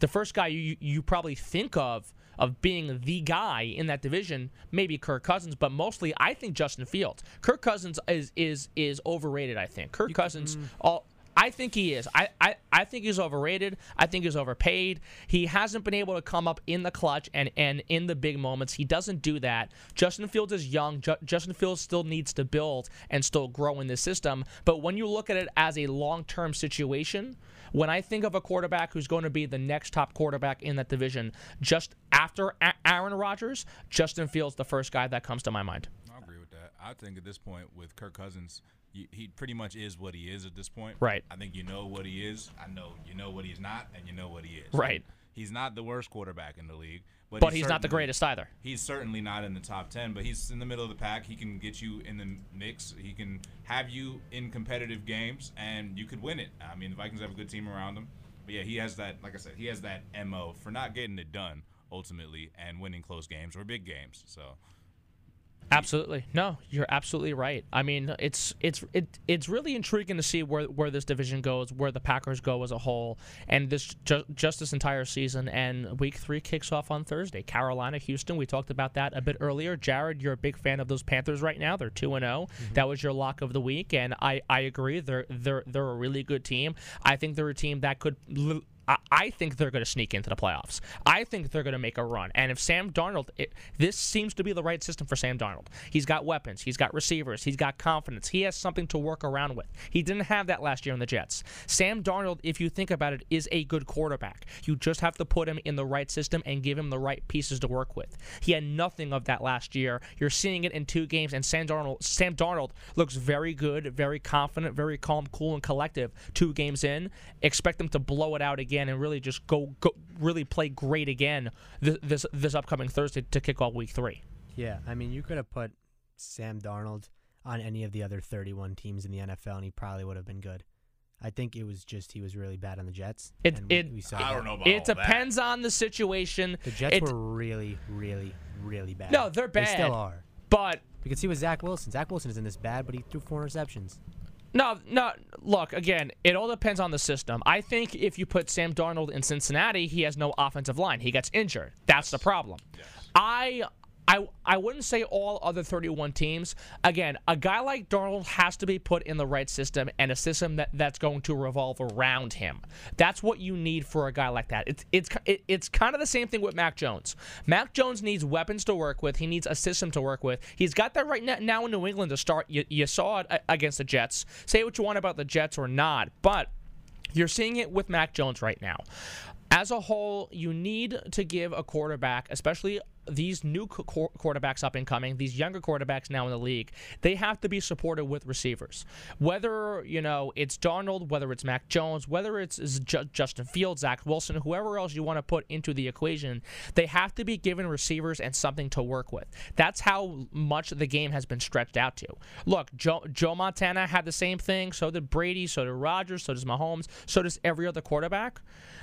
the first guy you you probably think of of being the guy in that division, maybe Kirk Cousins, but mostly I think Justin Fields. Kirk Cousins is is is overrated. I think Kirk Cousins mm. all. I think he is. I, I, I think he's overrated. I think he's overpaid. He hasn't been able to come up in the clutch and, and in the big moments. He doesn't do that. Justin Fields is young. Ju- Justin Fields still needs to build and still grow in this system. But when you look at it as a long term situation, when I think of a quarterback who's going to be the next top quarterback in that division, just after A- Aaron Rodgers, Justin Fields the first guy that comes to my mind. I agree with that. I think at this point with Kirk Cousins, he pretty much is what he is at this point. Right. I think you know what he is. I know you know what he's not, and you know what he is. Right. He's not the worst quarterback in the league, but, But he's not the greatest either. He's certainly not in the top 10, but he's in the middle of the pack. He can get you in the mix. He can have you in competitive games, and you could win it. I mean, the Vikings have a good team around him. But yeah, he has that, like I said, he has that MO for not getting it done ultimately and winning close games or big games. So Absolutely. No, you're absolutely right. I mean, it's it's it, it's really intriguing to see where where this division goes, where the Packers go as a whole, and this ju- just this entire season. And Week Three kicks off on Thursday. Carolina, Houston. We talked about that a bit earlier. Jared, you're a big fan of those Panthers right now. They're two and zero. That was your lock of the week, and I I agree. They're they're they're a really good team. I think they're a team that could. Li- I- I think they're going to sneak into the playoffs. I think they're going to make a run. And if Sam Darnold, it, this seems to be the right system for Sam Darnold. He's got weapons, he's got receivers, he's got confidence, he has something to work around with. He didn't have that last year in the Jets. Sam Darnold, if you think about it, is a good quarterback. You just have to put him in the right system and give him the right pieces to work with. He had nothing of that last year. You're seeing it in two games, and Sam Darnold, Sam Darnold looks very good, very confident, very calm, cool, and collective. Two games in, expect him to blow it out again and really just go, go really play great again this this, this upcoming Thursday to kick off Week Three. yeah, I mean, you could have put Sam Darnold on any of the other 31 teams in the NFL, and he probably would have been good. I think it was just he was really bad on the Jets. It- and we- it- we saw I that. don't know about It all that. depends on the situation. The Jets It- were really, really, really bad. No, they're bad. They still are. but You can see with Zach Wilson. Zach Wilson isn't this bad, but he threw four interceptions. No, no. Look, again, it all depends on the system. I think if you put Sam Darnold in Cincinnati, he has no offensive line. He gets injured. That's the problem. I. I, I wouldn't say all other 31 teams. Again, a guy like Darnold has to be put in the right system and a system that, that's going to revolve around him. That's what you need for a guy like that. It's it's it's kind of the same thing with Mac Jones. Mac Jones needs weapons to work with. He needs a system to work with. He's got that right now, in New England to start. You, you saw it against the Jets. Say what you want about the Jets or not, but you're seeing it with Mac Jones right now. As a whole, you need to give a quarterback, especially these new qu- qu- quarterbacks up and coming, these younger quarterbacks now in the league, they have to be supported with receivers. Whether you know it's Darnold, whether it's Mac Jones, whether it's Justin Fields, Zach Wilson, whoever else you want to put into the equation, they have to be given receivers and something to work with. That's how much the game has been stretched out to. Look, Joe, Joe Montana had the same thing. So did Brady. So did Rodgers. So does Mahomes. So does every other quarterback.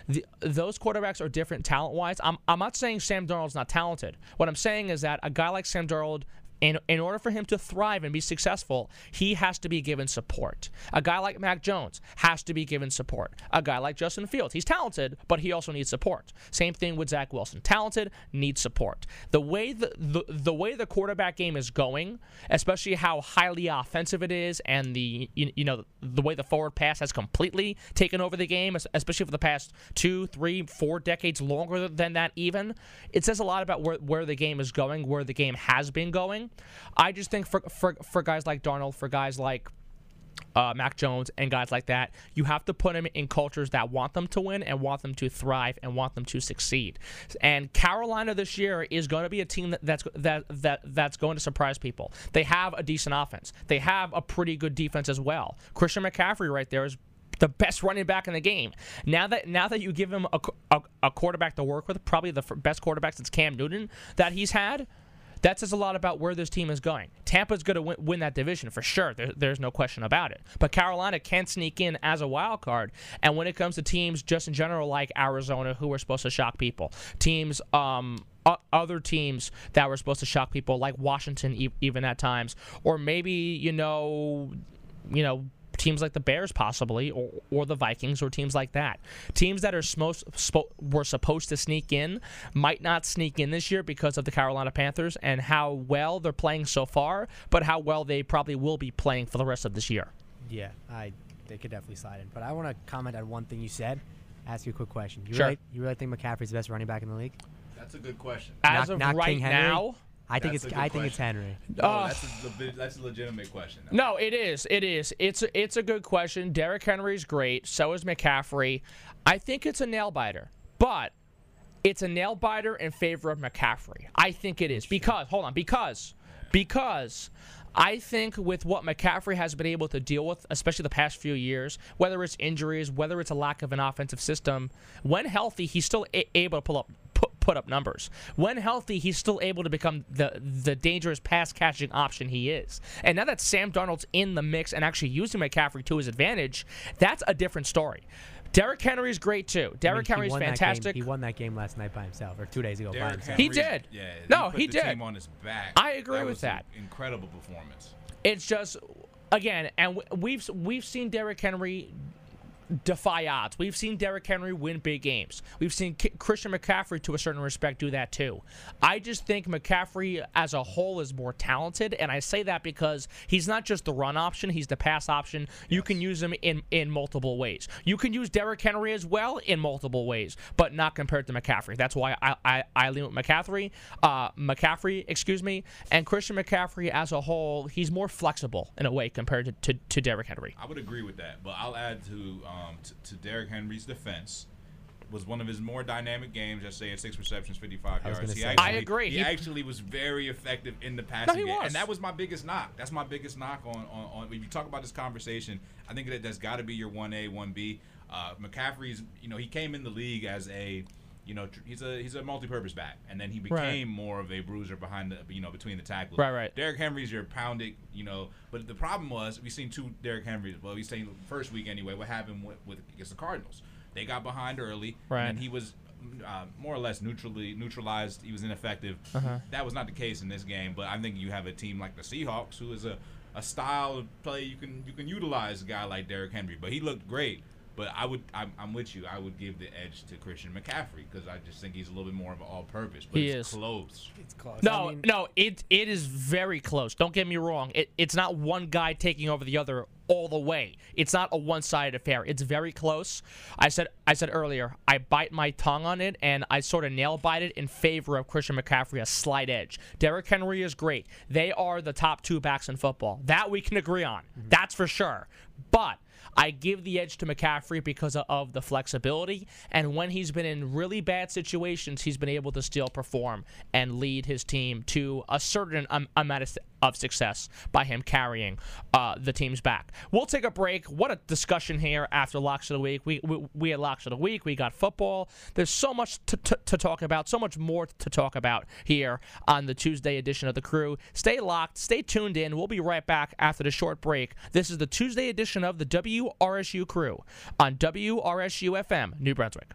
The, those quarterbacks are different talent wise. I'm, I'm not saying Sam Darnold's not talented. What I'm saying is that a guy like Sam Darnold in, in order for him to thrive and be successful, he has to be given support. A guy like Mac Jones has to be given support. A guy like Justin Fields, he's talented, but he also needs support. Same thing with Zach Wilson. Talented, needs support. The way the, the, the way the quarterback game is going, especially how highly offensive it is, and the you, you know the way the forward pass has completely taken over the game, especially for the past two, three, four decades longer than that even, it says a lot about where, where the game is going, where the game has been going. I just think for for, for guys like Darnold, for guys like uh, Mac Jones and guys like that, you have to put them in cultures that want them to win and want them to thrive and want them to succeed. And Carolina this year is going to be a team that, that's that that that's going to surprise people. They have a decent offense. They have a pretty good defense as well. Christian McCaffrey right there is the best running back in the game. Now that now that you give him a, a, a quarterback to work with, probably the best quarterback since Cam Newton that he's had. That says a lot about where this team is going. Tampa's going to win, win that division for sure. There, there's no question about it. But Carolina can sneak in as a wild card. And when it comes to teams just in general like Arizona, who are supposed to shock people, teams, um, other teams that were supposed to shock people like Washington, even at times, or maybe you know, you know, teams like the Bears possibly, or, or the Vikings, or teams like that. Teams that are smo- spo- were supposed to sneak in might not sneak in this year because of the Carolina Panthers and how well they're playing so far, but how well they probably will be playing for the rest of this year. Yeah, I they could definitely slide in. But I want to comment on one thing you said. Ask you a quick question. You Sure. really you really think McCaffrey's the best running back in the league? That's a good question. As Not- of not right King Henry? now, I think That's it's good I think it's. Henry. No, Uh, that's a, that's a legitimate question. though. No, it is. It is. It's a, it's a good question. Derrick Henry's great. So is McCaffrey. I think it's a nail biter, but it's a nail biter in favor of McCaffrey. I think it is because hold on because because I think with what McCaffrey has been able to deal with, especially the past few years, whether it's injuries, whether it's a lack of an offensive system, when healthy, he's still a- able to pull up put, put up numbers. When healthy, he's still able to become the the dangerous pass catching option he is. And now that Sam Darnold's in the mix and actually using McCaffrey to his advantage, that's a different story. Derrick Henry is great too. I mean, Derrick he Henry's won that game- fantastic. He won that game last night by himself, or two days ago by Derrick himself. He did. Yeah. No, put he the did. Team on his back. I agree that with was an that. Incredible performance. It's just again, and we've we've seen Derrick Henry defy odds. We've seen Derrick Henry win big games. We've seen K- Christian McCaffrey, to a certain respect, do that too. I just think McCaffrey as a whole is more talented, and I say that because he's not just the run option; he's the pass option. You can use him in in multiple ways. You can use Derrick Henry as well in multiple ways, but not compared to McCaffrey. That's why I I, I lean with McCaffrey, uh, McCaffrey, excuse me, and Christian McCaffrey as a whole. He's more flexible in a way compared to to, to Derrick Henry. I would agree with that, but I'll add to um, to, to Derrick Henry's defense. Was one of his more dynamic games. Just say at six receptions, fifty-five I yards. gonna He say actually. I agree. He, He- actually was very effective in the passing he game, was. and that was my biggest knock. That's my biggest knock on on, on when you talk about this conversation. I think that that's got to be your one A, one B. Uh, McCaffrey's, you know, he came in the league as a you know, tr- he's a he's a multi-purpose back, and then he Right. became more of a bruiser behind the you know between the tackles. Right, right. Derrick Henry's your pounding, you know. But the problem was we've seen two Derrick Henrys. Well, we've seen first week anyway. What happened with, with against the Cardinals? They got behind early, Right. and he was uh, more or less neutrally neutralized. He was ineffective. Uh-huh. That was not the case in this game. But I think you have a team like the Seahawks, who is a, a style of play you can you can utilize a guy like Derrick Henry. But he looked great. But I would, I'm, I'm with you. I would give the edge to Christian McCaffrey because I just think he's a little bit more of an all-purpose. But He it's is. close. It's close. No, I mean, no, it it is very close. Don't get me wrong. It, it's not one guy taking over the other all the way. It's not a one-sided affair. It's very close. I said I said earlier, I bite my tongue on it and I sort of nail bite it in favor of Christian McCaffrey a slight edge. Derrick Henry is great. They are the top two backs in football. That we can agree on. Mm-hmm. That's for sure. But I give the edge to McCaffrey because of, the flexibility. And when he's been in really bad situations, he's been able to still perform and lead his team to a certain amount of, success by him carrying uh, the team's back. We'll take a break. What a discussion here after locks of the week. We we, we had locks of the week. We got football. There's so much to, to, to talk about. So much more to talk about here on the Tuesday edition of the Crew. Stay locked. Stay tuned in. We'll be right back after the short break. This is the Tuesday edition of the WRSU Crew on WRSU FM New Brunswick.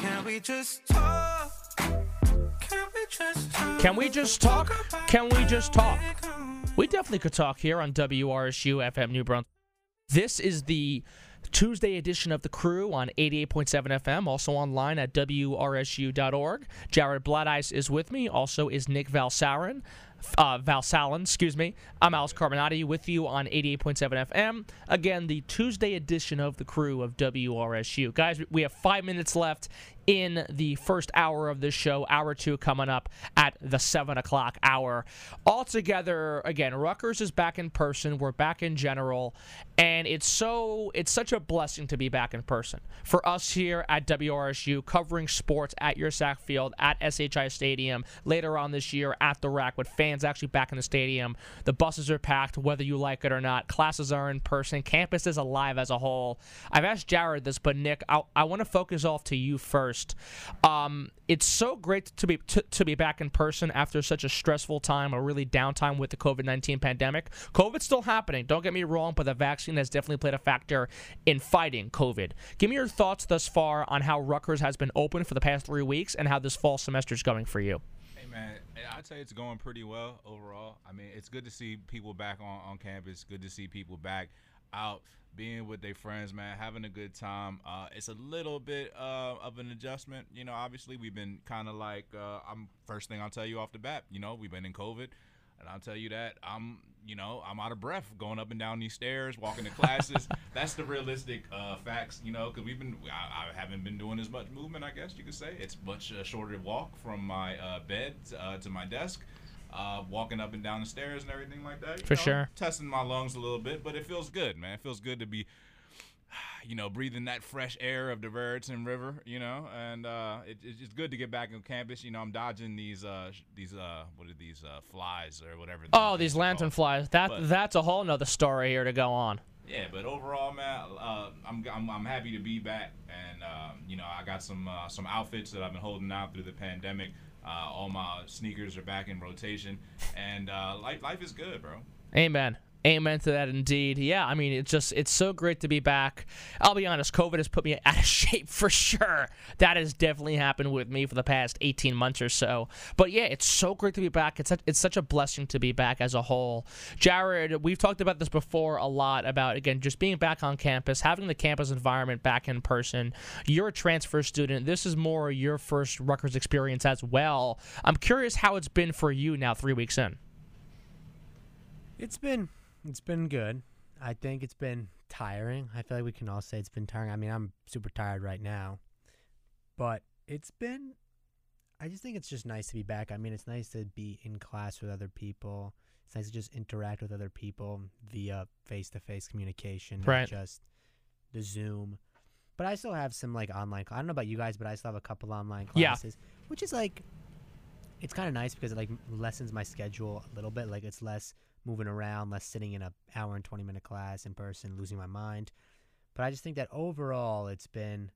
Can we just talk? Can we just talk? Can we just talk? We? We definitely could talk here on WRSU FM New Brunswick. This is the Tuesday edition of The Crew on 88.7 FM, also online at WRSU.org. Jared Blatteis is with me. Also is Nick Valsarin. Uh, Valsalen, excuse me. I'm Alex Carmenaty with you on 88.7 FM. Again, the Tuesday edition of The Crew of WRSU. Guys, we have five minutes left in the first hour of this show. Hour two coming up at the 7 o'clock hour. Altogether, again, Rutgers is back in person. We're back in general. And it's so it's such a blessing to be back in person. For us here at WRSU, covering sports at Yurcak Field, at SHI Stadium, later on this year at the RAC with fans actually back in the stadium. The buses are packed, whether you like it or not. Classes are in person. Campus is alive as a whole. I've asked Jared this, but Nick, I, I want to focus off to you first. Um, it's so great to be to, to be back in person after such a stressful time, a really downtime with the COVID nineteen pandemic. COVID's still happening. Don't get me wrong, but the vaccine has definitely played a factor in fighting COVID. Give me your thoughts thus far on how Rutgers has been open for the past three weeks and how this fall semester is going for you. Man, I'd say it's going pretty well overall. I mean, it's good to see people back on, on campus. Good to see people back out being with their friends, man, having a good time. Uh, it's a little bit uh, of an adjustment. You know, obviously we've been kind of like uh, I'm first thing I'll tell you off the bat. You know, we've been in COVID, and I'll tell you that I'm you know I'm out of breath going up and down these stairs, walking to classes. That's the realistic uh, facts. You know, because we've been I, I haven't been doing as much movement. I guess you could say it's much uh, shorter walk from my uh, bed uh, to my desk uh, walking up and down the stairs and everything like that. For know, sure. Testing my lungs a little bit, but it feels good, man. It feels good to be, you know, breathing that fresh air of the Raritan River, you know, and uh, it, it's just good to get back on campus. You know, I'm dodging these, uh, these, uh, what are these uh, flies or whatever. Oh, these lantern flies. That But- that's a whole nother story here to go on. Yeah, but overall, man, uh, I'm, I'm I'm happy to be back, and um, you know, I got some uh, some outfits that I've been holding out through the pandemic. Uh, all my sneakers are back in rotation, and uh, life life is good, bro. Amen. Amen to that indeed. Yeah, I mean, it's just it's so great to be back. I'll be honest, COVID has put me out of shape for sure. That has definitely happened with me for the past 18 months or so. But yeah, it's so great to be back. It's such, it's such a blessing to be back as a whole. Jared, we've talked about this before a lot about again just being back on campus, having the campus environment back in person. You're a transfer student. This is more your first Rutgers experience as well. I'm curious how it's been for you now 3 weeks in. It's been it's been good. I think it's been tiring. I feel like we can all say it's been tiring. I mean, I'm super tired right now. But it's been I just think it's just nice to be back. I mean, it's nice to be in class with other people. It's nice to just interact with other people via face-to-face communication, Right. not just the Zoom. But I still have some like online. I don't know about you guys, but I still have a couple online Yeah. classes, which is like it's kind of nice because it like lessens my schedule a little bit. Like it's less moving around, less sitting in a hour and twenty minute class in person, losing my mind. But I just think that overall, it's been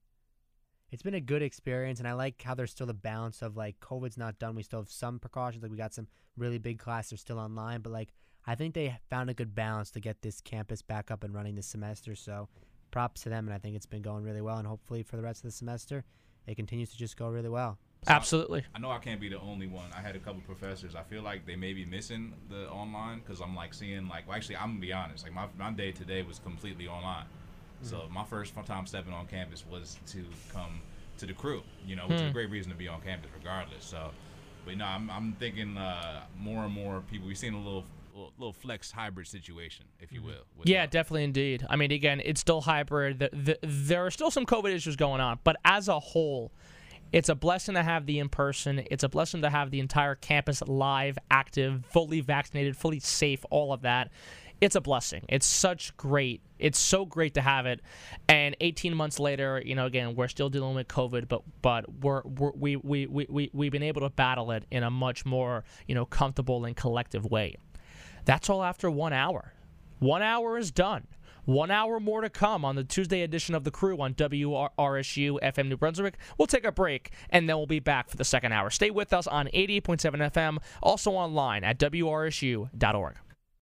it's been a good experience, and I like how there's still the balance of like COVID's not done. We still have some precautions. Like we got some really big classes still online, but like I think they found a good balance to get this campus back up and running this semester. So props to them, and I think it's been going really well. And hopefully for the rest of the semester, it continues to just go really well. So- Absolutely. I know I can't be the only one. I had a couple professors. I feel like they may be missing the online because I'm like seeing like. Well, actually, I'm gonna be honest. Like my my day today was completely online. So my first time stepping on campus was to come to the crew. You know, which is a great reason to be on campus regardless. So, but no, I'm I'm thinking uh, more and more people. We've seen a little little, flex hybrid situation, if you will. with, Yeah, uh, definitely indeed. I mean, again, it's still hybrid. The, the, there are still some COVID issues going on, but as a whole, it's a blessing to have the in person. It's a blessing to have the entire campus live, active, fully vaccinated, fully safe, all of that. It's a blessing. It's such great. It's so great to have it. And 18 months later, you know, again, we're still dealing with COVID, but but we're, we're we we we we we've been able to battle it in a much more you know comfortable and collective way. That's all after one hour. One hour is done. One hour more to come on the Tuesday edition of The Crew on WRSU FM New Brunswick. We'll take a break and then we'll be back for the second hour. Stay with us on 88.7 FM, also online at WRSU.org.